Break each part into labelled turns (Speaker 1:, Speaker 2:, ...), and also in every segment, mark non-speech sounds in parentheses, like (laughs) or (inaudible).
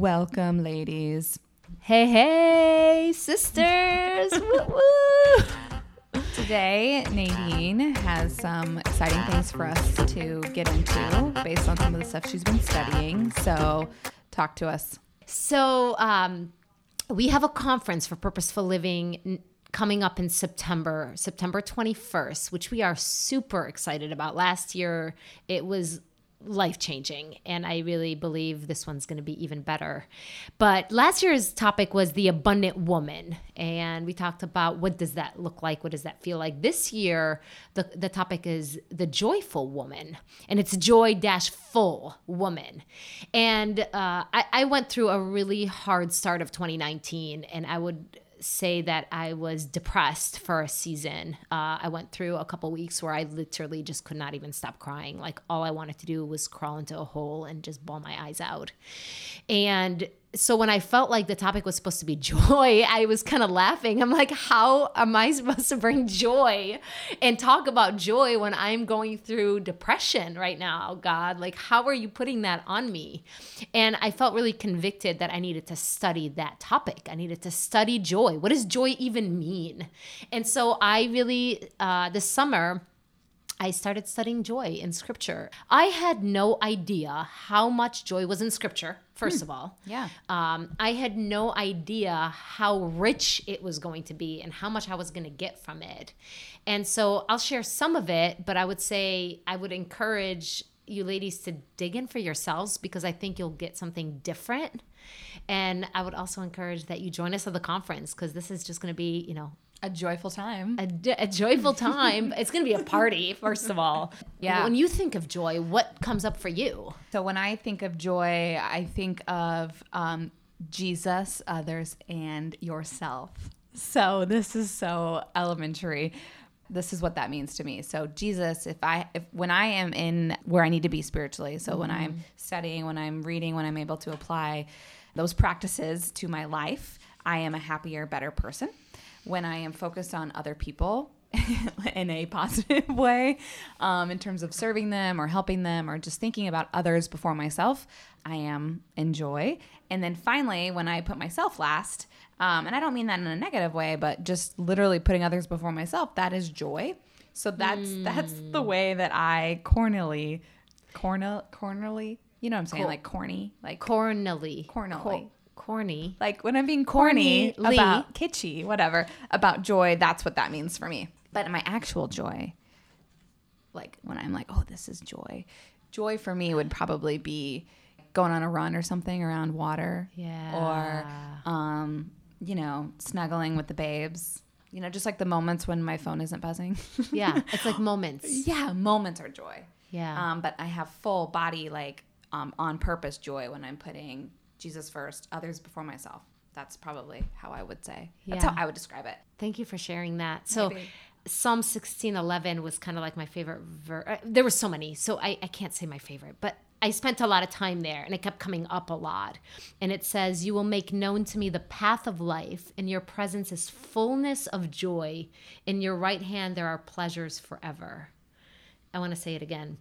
Speaker 1: Welcome, ladies.
Speaker 2: Hey, hey, sisters. (laughs) woo, woo.
Speaker 1: Today, Nadine has some exciting things for us to get into based on some of the stuff she's been studying. So, talk to us.
Speaker 2: So, um, we have a conference for purposeful living n- coming up in September, September 21st, which we are super excited about. Last year, it was life changing, and I really believe this one's going to be even better. But last year's topic was the abundant woman, and we talked about what does that look like, what does that feel like. This year, the the topic is the joyful woman, and it's joy dash full woman. And uh, I, I went through a really hard start of 2019, and I would say that I was depressed for a season. Uh, I went through a couple weeks where I literally just could not even stop crying. Like all I wanted to do was crawl into a hole and just bawl my eyes out. And so when I felt like the topic was supposed to be (laughs) joy, I was kind of laughing. I'm like, how am I (laughs) supposed to bring joy and talk about joy when I'm going through depression right now, God? Like, how are you putting that on me? And I felt really convicted that I needed to study that topic. I needed to study joy. What does joy even mean? And so I really, uh, this summer, I started studying joy in scripture. I had no idea how much joy was in scripture, first of all.
Speaker 1: Yeah.
Speaker 2: Um, I had no idea how rich it was going to be and how much I was going to get from it. And so I'll share some of it, but I would say I would encourage you ladies to dig in for yourselves because I think you'll get something different. And I would also encourage that you join us at the conference because this is just going to be, you know,
Speaker 1: A joyful time.
Speaker 2: A joyful time. it's going to be a party, (laughs) first of all.
Speaker 1: Yeah.
Speaker 2: When you think of joy, what comes up for you?
Speaker 1: So, when I think of joy, I think of um, Jesus, others, and yourself. So, this is so elementary. This is what that means to me. So, Jesus, if I, if when I am in where I need to be spiritually, so when I'm studying, when I'm reading, when I'm able to apply those practices to my life, I am a happier, better person. When I am focused on other people, (laughs) in a positive (laughs) way um, in terms of serving them or helping them or just thinking about others before myself i am in joy and then finally when i put myself last um, and i don't mean that in a negative way but just literally putting others before myself that is joy so that's that's the way that i cornily cornel cornily you know what i'm saying
Speaker 2: Cor-
Speaker 1: like corny like
Speaker 2: Cornily.
Speaker 1: Cornily.
Speaker 2: Cor- corny.
Speaker 1: like when I'm being corny
Speaker 2: Corny-ly.
Speaker 1: about kitschy, whatever, about joy, that's what that means for me. But my actual joy, like when I'm like, oh, this is joy, joy for me would probably be going on a run or something around water.
Speaker 2: Yeah.
Speaker 1: Or, um, you know, snuggling with the babes. You know, just like the moments when my phone isn't buzzing.
Speaker 2: Yeah. It's like moments. (laughs)
Speaker 1: yeah, moments are joy.
Speaker 2: Yeah.
Speaker 1: Um, but I have full body, like um, on purpose joy when I'm putting Jesus first, others before myself. That's probably how I would say. That's
Speaker 2: Yeah.
Speaker 1: how I would describe it.
Speaker 2: Thank you for sharing that. So,
Speaker 1: Maybe.
Speaker 2: Psalm 16:11 was kind of like my favorite verse. Uh, there were so many, so I, I can't say my favorite, but I spent a lot of time there and it kept coming up a lot. And it says, You will make known to me the path of life. In your presence is fullness of joy. In your right hand there are pleasures forever. I want to say it again.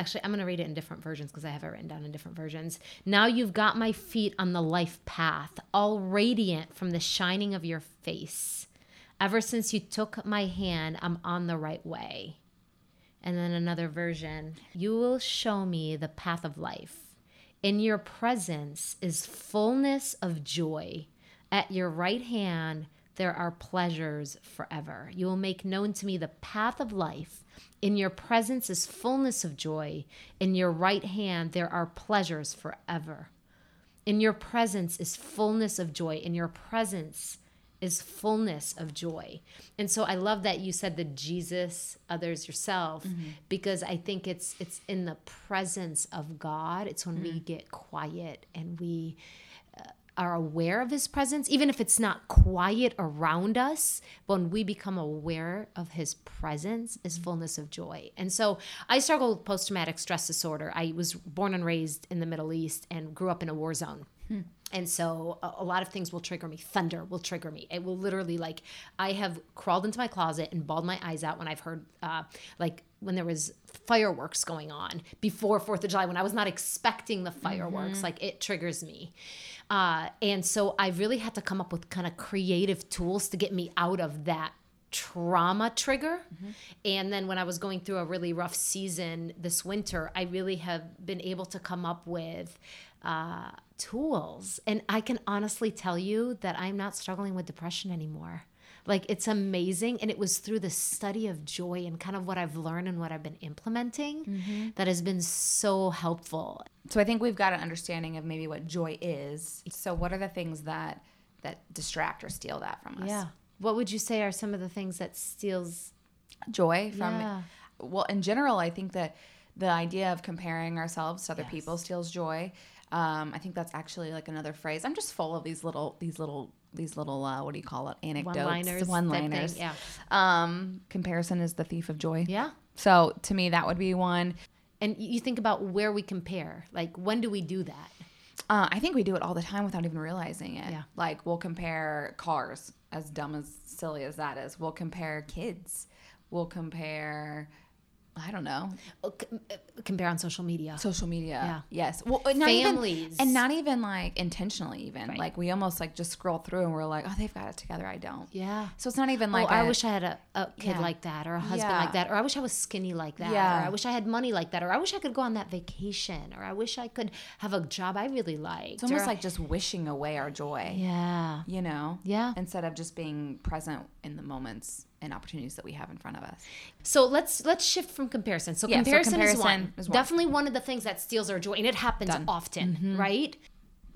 Speaker 2: Actually, I'm going to read it in different versions because I have it written down in different versions. Now you've got my feet on the life path, all radiant from the shining of your face. Ever since you took my hand, I'm on the right way. And then another version You will show me the path of life. In your presence is fullness of joy. At your right hand, there are pleasures forever. You will make known to me the path of life. In your presence is fullness of joy. In your right hand, there are pleasures forever. In your presence is fullness of joy. In your presence is fullness of joy. And so I love that you said the Jesus, others, yourself, mm-hmm. because I think it's it's in the presence of God. It's when we mm-hmm. get quiet and we are aware of his presence, even if it's not quiet around us, when we become aware of his presence is fullness of joy. And so I struggle with post traumatic stress disorder. I was born and raised in the Middle East and grew up in a war zone. And so a, a lot of things will trigger me. Thunder will trigger me. It will literally like I have crawled into my closet and bawled my eyes out when I've heard uh, like when there was fireworks going on before Fourth of July when I was not expecting the fireworks.
Speaker 1: Mm-hmm.
Speaker 2: Like it triggers me. Uh, and so I really had to come up with kind of creative tools to get me out of that trauma trigger.
Speaker 1: Mm-hmm.
Speaker 2: And then when I was going through a really rough season this winter, I really have been able to come up with uh, tools. And I can honestly tell you that I'm not struggling with depression anymore. Like it's amazing. And it was through the study of joy and kind of what I've learned and what I've been implementing that has been so helpful.
Speaker 1: So I think we've got an understanding of maybe what joy is. So what are the things that that distract or steal that from us? Yeah.
Speaker 2: What would you say are some of the things that steals?
Speaker 1: Joy from
Speaker 2: Yeah.
Speaker 1: well, in general, I think that the idea of comparing ourselves to other
Speaker 2: Yes.
Speaker 1: people steals joy. Um, I think that's actually like another phrase. I'm just full of these little these little these little uh, what do you call it? Anecdotes,
Speaker 2: One-liners
Speaker 1: one liners.
Speaker 2: yeah.
Speaker 1: Um, comparison is the thief of joy.
Speaker 2: Yeah.
Speaker 1: So to me, that would be one.
Speaker 2: And you think about where we compare. Like, when do we do that?
Speaker 1: Uh, I think we do it all the time without even realizing it.
Speaker 2: Yeah.
Speaker 1: Like we'll compare cars, as dumb as silly as that is. We'll compare kids. We'll compare, I don't know,
Speaker 2: c- uh, Compare on social media.
Speaker 1: social media.
Speaker 2: Yeah.
Speaker 1: Yes. Well, not even-
Speaker 2: Families.
Speaker 1: and not even like intentionally. Even
Speaker 2: Right.
Speaker 1: like we almost like just scroll through and we're like, oh, they've got it together. I don't.
Speaker 2: yeah.
Speaker 1: So it's not even like.
Speaker 2: Oh,
Speaker 1: like.
Speaker 2: I
Speaker 1: a-
Speaker 2: wish I had a, a kid
Speaker 1: Yeah.
Speaker 2: like that, or a husband
Speaker 1: Yeah.
Speaker 2: like that, or I wish I was skinny like that,
Speaker 1: Yeah.
Speaker 2: or I wish I had money like that, or I wish I could go on that vacation, or I wish I could have a job I really liked.
Speaker 1: It's almost
Speaker 2: or-
Speaker 1: like just wishing away our joy.
Speaker 2: yeah,
Speaker 1: You know.
Speaker 2: yeah.
Speaker 1: Instead of just being present in the moments and opportunities that we have in front of us.
Speaker 2: So let's let's shift from comparison. So
Speaker 1: Yeah, so
Speaker 2: comparison, is, one.
Speaker 1: is one.
Speaker 2: definitely one of the things that steals our joy, and it happens
Speaker 1: Done.
Speaker 2: often,
Speaker 1: Mm-hmm.
Speaker 2: right?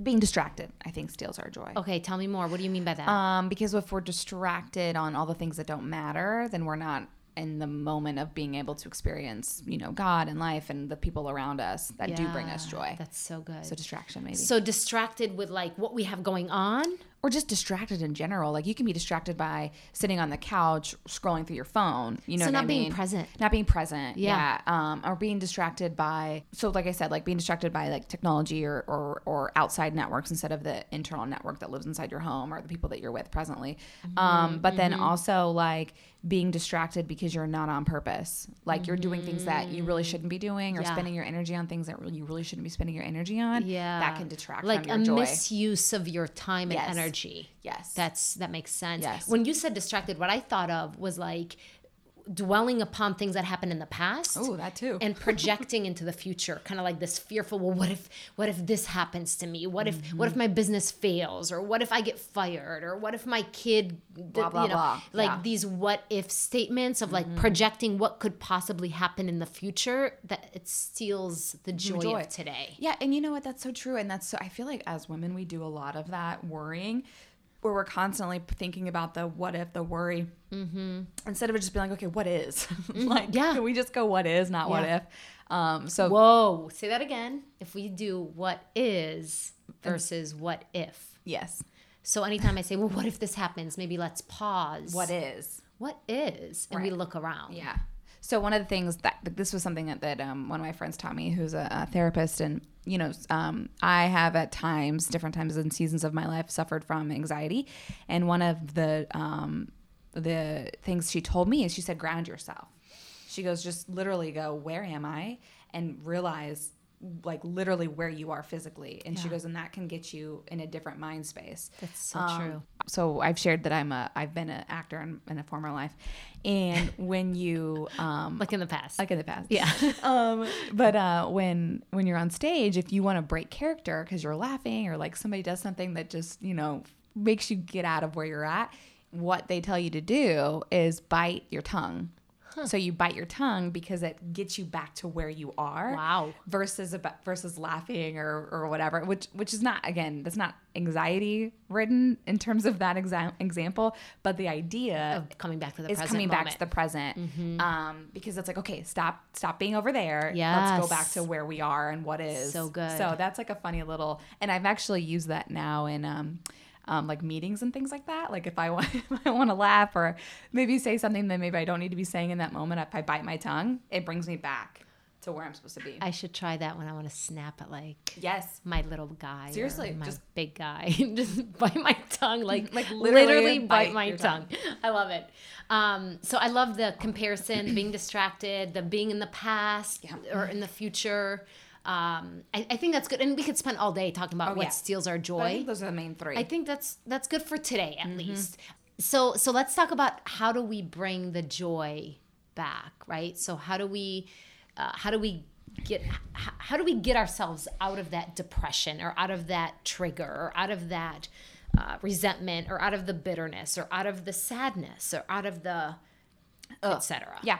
Speaker 1: Being distracted, I think, steals our joy.
Speaker 2: Okay, tell me more. What do you mean by that?
Speaker 1: Um, because if we're distracted on all the things that don't matter, then we're not in the moment of being able to experience, you know, God and life and the people around us that do bring us joy.
Speaker 2: That's so good.
Speaker 1: So distraction, maybe,
Speaker 2: so distracted with like what we have going on.
Speaker 1: Or just distracted in general. Like you can be distracted by sitting on the couch scrolling through your phone. You know,
Speaker 2: So not being
Speaker 1: mean?
Speaker 2: present.
Speaker 1: Not being present.
Speaker 2: Yeah.
Speaker 1: Yeah. Um, or being distracted by. So, like I said, like being distracted by like technology or, or or outside networks instead of the internal network that lives inside your home or the people that you're with presently.
Speaker 2: Mm-hmm,
Speaker 1: Um, but then also like being distracted because you're not on purpose. Like you're doing things that you really shouldn't be doing or
Speaker 2: Mm-hmm. Yeah.
Speaker 1: spending your energy on things that really, you really shouldn't be spending your energy on.
Speaker 2: Yeah,
Speaker 1: That can detract
Speaker 2: like
Speaker 1: from your
Speaker 2: a
Speaker 1: joy.
Speaker 2: misuse of your time
Speaker 1: Yes.
Speaker 2: and energy.
Speaker 1: yes.
Speaker 2: That's that makes sense.
Speaker 1: Yes.
Speaker 2: When you said distracted, what I thought of was like dwelling upon things that happened in the past.
Speaker 1: Oh, that too.
Speaker 2: and (laughs) projecting into the future kind of like this fearful well what if what if this happens to me what if what
Speaker 1: Mm-hmm.
Speaker 2: if my business fails or what if i get fired or what if my kid
Speaker 1: Blah, blah,
Speaker 2: you know
Speaker 1: blah.
Speaker 2: like
Speaker 1: Yeah. Mm-hmm.
Speaker 2: these what if statements of like projecting what could possibly happen in the future that it steals the joy,
Speaker 1: joy.
Speaker 2: of today
Speaker 1: Yeah, and you know what? That's so true. And that's so, I feel like as women, we do a lot of that worrying where we're constantly thinking about the what if, the worry, mm-hmm. instead of just being like, okay, what is? (laughs) like,
Speaker 2: Yeah.
Speaker 1: can we just go what is, not what if? Um, so,
Speaker 2: whoa say that again if we do what is versus what if
Speaker 1: yes,
Speaker 2: so anytime i say well what if this happens maybe let's pause
Speaker 1: what is?
Speaker 2: what is and we look around
Speaker 1: Yeah. So one of the things that this was something that, that um, one of my friends taught me, who's a, a therapist, and you know, um, I have at times, different times and seasons of my life, suffered from anxiety, and one of the um, the things she told me is she said, ground yourself. She goes, just literally go, where am I, and realize like literally where you are physically and she goes and that can get you in a different mind space
Speaker 2: That's so
Speaker 1: um,
Speaker 2: true.
Speaker 1: so I've shared that I'm a I've been an actor in, in a former life, and (laughs) when you um
Speaker 2: Like in the past.
Speaker 1: like in the past,
Speaker 2: Yeah. (laughs)
Speaker 1: um, but uh, when when you're on stage, if you want to break character because you're laughing or like somebody does something that just you know makes you get out of where you're at, what they tell you to do is bite your tongue. So you bite your tongue because it gets you back to where you are.
Speaker 2: Wow.
Speaker 1: Versus about, versus laughing or, or whatever, which which is not again that's not anxiety ridden in terms of that exa- example, but the idea
Speaker 2: of coming back to the present
Speaker 1: is
Speaker 2: present
Speaker 1: coming back to the present um, because it's like okay stop stop being over there Yeah.
Speaker 2: let's
Speaker 1: go back to where we are and what is
Speaker 2: So good.
Speaker 1: so that's like a funny little and i've actually used that now in um, um, like meetings and things like that like if i (laughs) want if i want to laugh or maybe say something that maybe i don't need to be saying in that moment if i bite my tongue it brings me back to where I'm supposed to be.
Speaker 2: I should try that when I want to snap at like
Speaker 1: yes.
Speaker 2: my little guy.
Speaker 1: Seriously,
Speaker 2: my
Speaker 1: just-
Speaker 2: big guy. (laughs) just bite my tongue, (laughs) like
Speaker 1: Like
Speaker 2: literally,
Speaker 1: literally
Speaker 2: bite,
Speaker 1: bite
Speaker 2: my
Speaker 1: your
Speaker 2: tongue. I love it. Um, so I love the comparison, being distracted, the being in the past
Speaker 1: Yeah.
Speaker 2: or in the future. Um, I, I think that's good, and we could spend all day talking about
Speaker 1: Oh,
Speaker 2: what
Speaker 1: yeah.
Speaker 2: steals our joy.
Speaker 1: think those are the main three.
Speaker 2: I think that's that's good for today
Speaker 1: Mm-hmm.
Speaker 2: at least. So so let's talk about how do we bring the joy back, right? So how do we uh, how do we get how do we get ourselves out of that depression or out of that trigger or out of that uh, resentment or out of the bitterness or out of the sadness or out of the etc.
Speaker 1: Yeah.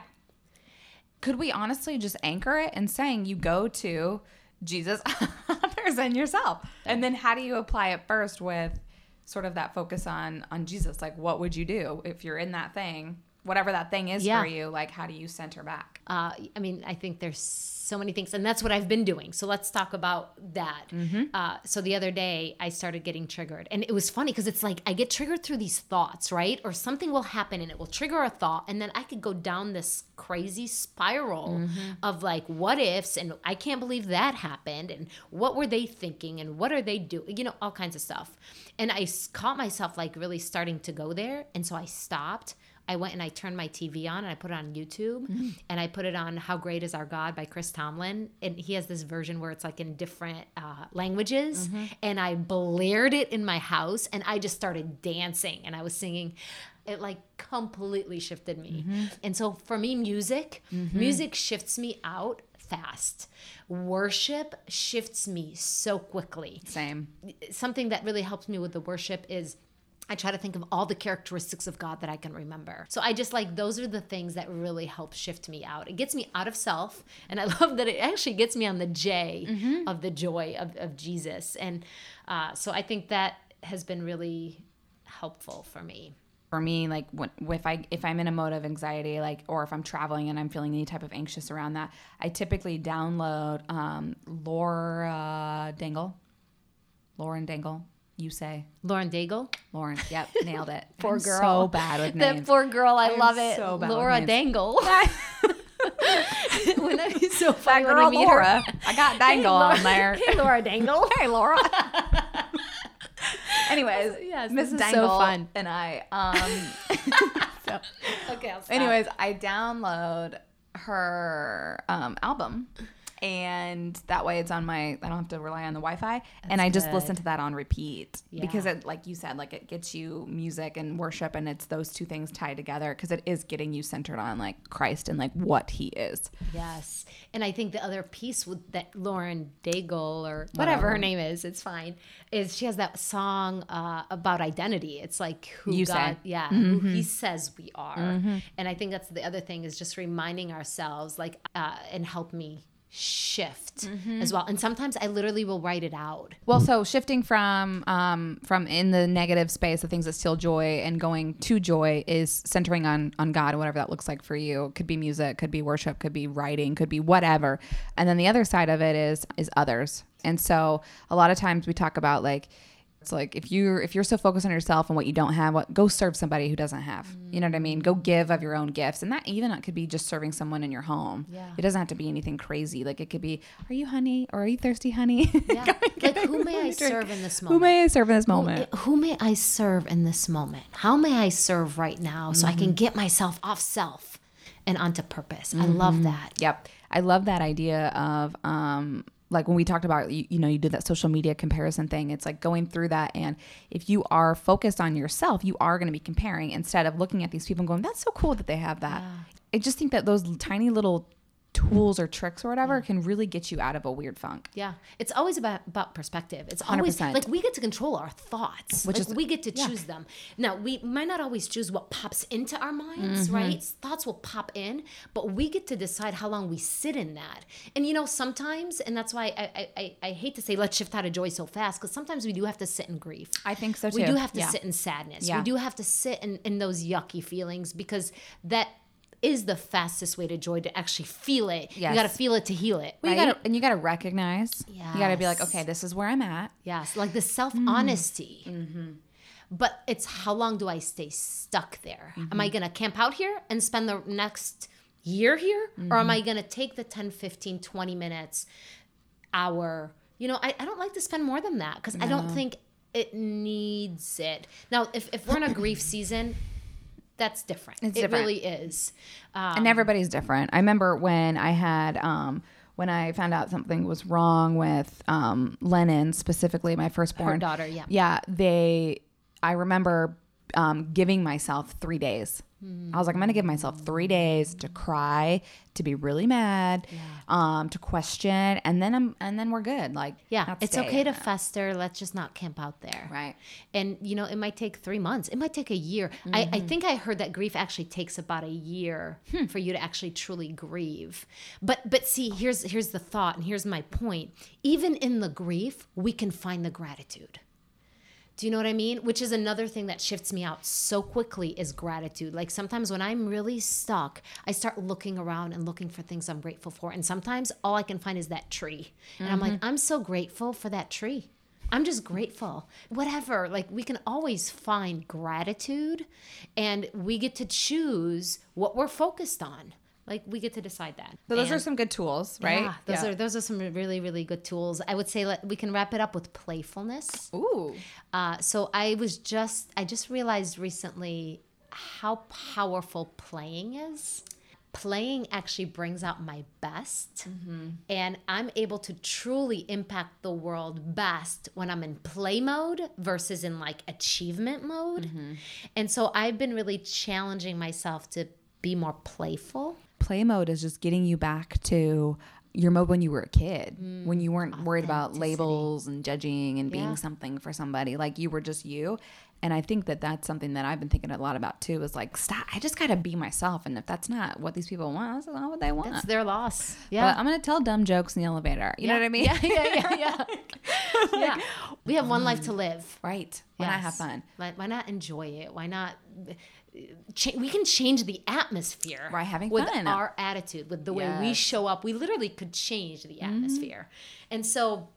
Speaker 1: Could we honestly just anchor it in saying you go to Jesus, (laughs) others, and yourself? And then how do you apply it first with sort of that focus on on Jesus? Like what would you do if you're in that thing, whatever that thing is
Speaker 2: Yeah.
Speaker 1: for you? Like how do you center back?
Speaker 2: uh, I mean, I think there's so many things, and that's what I've been doing. So let's talk about that. Uh, so the other day, I started getting triggered, and it was funny because it's like I get triggered through these thoughts, right? Or something will happen, and it will trigger a thought, and then I could go down this crazy spiral of like what ifs, and I can't believe that happened, and what were they thinking, and what are they doing? You know, all kinds of stuff. And i caught myself like really starting to go there, and so I stopped. I went and I turned my TV on and I put it on YouTube mm-hmm. and I put it on How Great Is Our God by Chris Tomlin. And he has this version where it's like in different uh, languages. Mm-hmm. And I blared it in my house and I just started dancing and I was singing. It like completely shifted me. Mm-hmm. And so for me, music, music shifts me out fast. Worship shifts me so quickly
Speaker 1: Same.
Speaker 2: something that really helps me with the worship is I try to think of all the characteristics of God that I can remember. So I just like those are the things that really help shift me out. It gets me out of self. And I (laughs) love that it actually gets me on the J of the joy of, of Jesus. And uh, so I think that has been really helpful for me.
Speaker 1: for me like when, if i if i'm in a mode of anxiety like or if i'm traveling and i'm feeling any type of anxious around that i typically download um laura dangle lauren dangle you say
Speaker 2: Lauren Daigle,
Speaker 1: lauren yep (laughs) nailed it
Speaker 2: poor
Speaker 1: I'm
Speaker 2: girl.
Speaker 1: so bad with names
Speaker 2: poor girl, I
Speaker 1: I'm
Speaker 2: love it.
Speaker 1: so
Speaker 2: Laura. Dangle. (laughs) Wouldn't that be (laughs) so funny when
Speaker 1: girl
Speaker 2: we meet her?
Speaker 1: laura i got dangle
Speaker 2: Laura-
Speaker 1: on there
Speaker 2: Hey, Laura Dangle.
Speaker 1: hey laura anyways
Speaker 2: Yes,
Speaker 1: mrs
Speaker 2: is so fun.
Speaker 1: and i um so
Speaker 2: Okay.
Speaker 1: Anyways, I download her um, album, and that way it's on my. I don't have to rely on the Wi-Fi, and I just
Speaker 2: good.
Speaker 1: listen to that on repeat because it, like you said, like it gets you music and worship, and it's those two things tied together because it is getting you centered on like Christ and like what He is.
Speaker 2: Yes. And I think the other piece with that Lauren Daigle or whatever, her name is, it's fine, is she has that song uh, about identity. It's like who
Speaker 1: You
Speaker 2: God,
Speaker 1: say. Mm-hmm.
Speaker 2: yeah, who he says we are. And I think that's the other thing is just reminding ourselves, like, uh, and help me shift
Speaker 1: Mm-hmm.
Speaker 2: as well. And sometimes I literally will write it out.
Speaker 1: Well, so shifting from um, from in the negative space, the things that steal joy, and going to joy is centering on on God, and whatever that looks like for you. Could be music, could be worship, could be writing, could be whatever. And then the other side of it is is others. And so a lot of times we talk about like it's like if you're if you're so focused on yourself and what you don't have, what go serve somebody who doesn't have. You know what I mean? Go give of your own gifts, and that even that could be just serving someone in your home.
Speaker 2: Yeah.
Speaker 1: It doesn't have to be anything crazy. Like it could be, are you honey or are you thirsty, honey? (laughs)
Speaker 2: Yeah. like, who may I serve in this moment?
Speaker 1: Who may I serve in this moment?
Speaker 2: Who may I serve in this moment? How may I serve right now so I can get myself off self and onto purpose? I love that.
Speaker 1: Yep. I love that idea of um like when we talked about you, you know you did that social media comparison thing it's like going through that and if you are focused on yourself you are going to be comparing instead of looking at these people and going that's so cool that they have that. I just think that those tiny little tools or tricks or whatever can really get you out of a weird funk
Speaker 2: Yeah, it's always about about perspective. It's always
Speaker 1: 100%.
Speaker 2: like we get to control our thoughts,
Speaker 1: Which
Speaker 2: like
Speaker 1: is-
Speaker 2: we get to choose them. Now we might not always choose what pops into our minds,
Speaker 1: Mm-hmm.
Speaker 2: right? Thoughts will pop in, but we get to decide how long we sit in that. And you know, sometimes, and that's why I I, I, I hate to say let's shift out of joy so fast, because sometimes we do have to sit in grief.
Speaker 1: i think so too
Speaker 2: We do have to
Speaker 1: Yeah.
Speaker 2: sit in sadness.
Speaker 1: Yeah.
Speaker 2: We do have to sit in, in those yucky feelings because that is the fastest way to joy to actually feel it. You got to feel it to heal it.
Speaker 1: Well,
Speaker 2: right?
Speaker 1: you gotta and you gotta recognize you gotta be like okay this is where i'm at
Speaker 2: Yes, like the mm. self honesty. Mm-hmm. But it's how long do I stay stuck there? Am I mm-hmm. going to camp out here and spend the next year here or am I mm-hmm. going to take the 10, 15, 20 minutes, hour? You know, I, I don't like to spend more than that because I don't think it needs it. Now, if, if we're in a grief season, that's different.
Speaker 1: It's
Speaker 2: it
Speaker 1: different.
Speaker 2: really is. Um,
Speaker 1: and everybody's different. I remember when I had um when I found out something was wrong with um Lennon, specifically my firstborn
Speaker 2: daughter, yeah.
Speaker 1: Yeah, they I remember um giving myself 3 days. I was like I'm going to give myself 3 days to cry, to be really mad, um to question and then I'm and then we're good. Like
Speaker 2: yeah, it's okay to
Speaker 1: it.
Speaker 2: fester. Let's just not camp out there.
Speaker 1: Right.
Speaker 2: And, you know, it might take three months. It might take a year. I,
Speaker 1: Mm-hmm.
Speaker 2: I think I heard that grief actually takes about a year
Speaker 1: Hmm.
Speaker 2: for you to actually truly grieve. But but see, here's here's the thought and here's my point. Even in the grief, we can find the gratitude. Do you know what I mean? Which is another thing that shifts me out so quickly is gratitude. Like sometimes when I'm really stuck, I start looking around and looking for things I'm grateful for. And sometimes all I can find is that tree. And I'm like, mm-hmm. I'm so grateful for that tree. I'm just grateful. Whatever. Like we can always find gratitude and we get to choose what we're focused on. Like we get to decide that.
Speaker 1: So those are some good tools, right?
Speaker 2: yeah, those are those are some really really good tools. I would say let, we can wrap it up with playfulness.
Speaker 1: Ooh.
Speaker 2: Uh, so I was just I just realized recently how powerful playing is. Playing actually brings out my best, and I'm able to truly impact the world best when I'm in play mode versus in like achievement mode. And so I've been really challenging myself to be more playful.
Speaker 1: Play mode is just getting you back to your mode when you were a kid, mm, when you weren't worried about labels and judging and being
Speaker 2: Yeah.
Speaker 1: something for somebody. Like you were just you. And I think that that's something that I've been thinking a lot about too. Is like, stop. I just gotta be myself. And if that's not what these people want, that's not what they want.
Speaker 2: It's their loss.
Speaker 1: But
Speaker 2: Yeah.
Speaker 1: I'm gonna tell dumb jokes in the elevator. You know what I mean?
Speaker 2: Yeah, yeah, yeah, yeah. (laughs) (laughs) yeah. We have one life to live.
Speaker 1: Right. When I have fun.
Speaker 2: Why, why not enjoy it? Why not? We can change the atmosphere
Speaker 1: By having
Speaker 2: with
Speaker 1: fun.
Speaker 2: our attitude, with the way we show up. We literally could change the atmosphere. And so,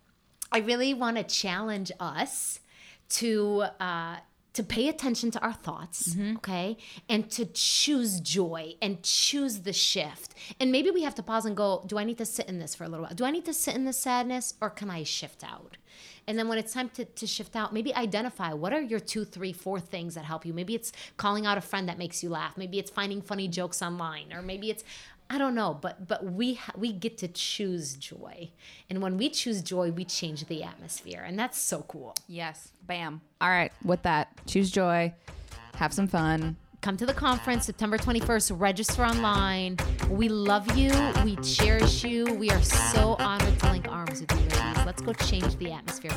Speaker 2: I really want to challenge us to uh, to pay attention to our thoughts, mm-hmm. okay, and to choose joy and choose the shift. And maybe we have to pause and go, do I need to sit in this for a little while? Do I need to sit in the sadness, or can I shift out? And then when it's time to, to shift out, maybe identify what are your two, three, four things that help you. Maybe it's calling out a friend that makes you laugh. Maybe it's finding funny jokes online, or maybe it's I don't know, but but we ha- we get to choose joy, and when we choose joy, we change the atmosphere, and that's so cool.
Speaker 1: Yes. Bam. All right. With that, choose joy. Have some fun.
Speaker 2: Come to the conference September 21st. Register online. We love you. We cherish you. We are so honored to link arms with you, ladies. Let's go change the atmosphere.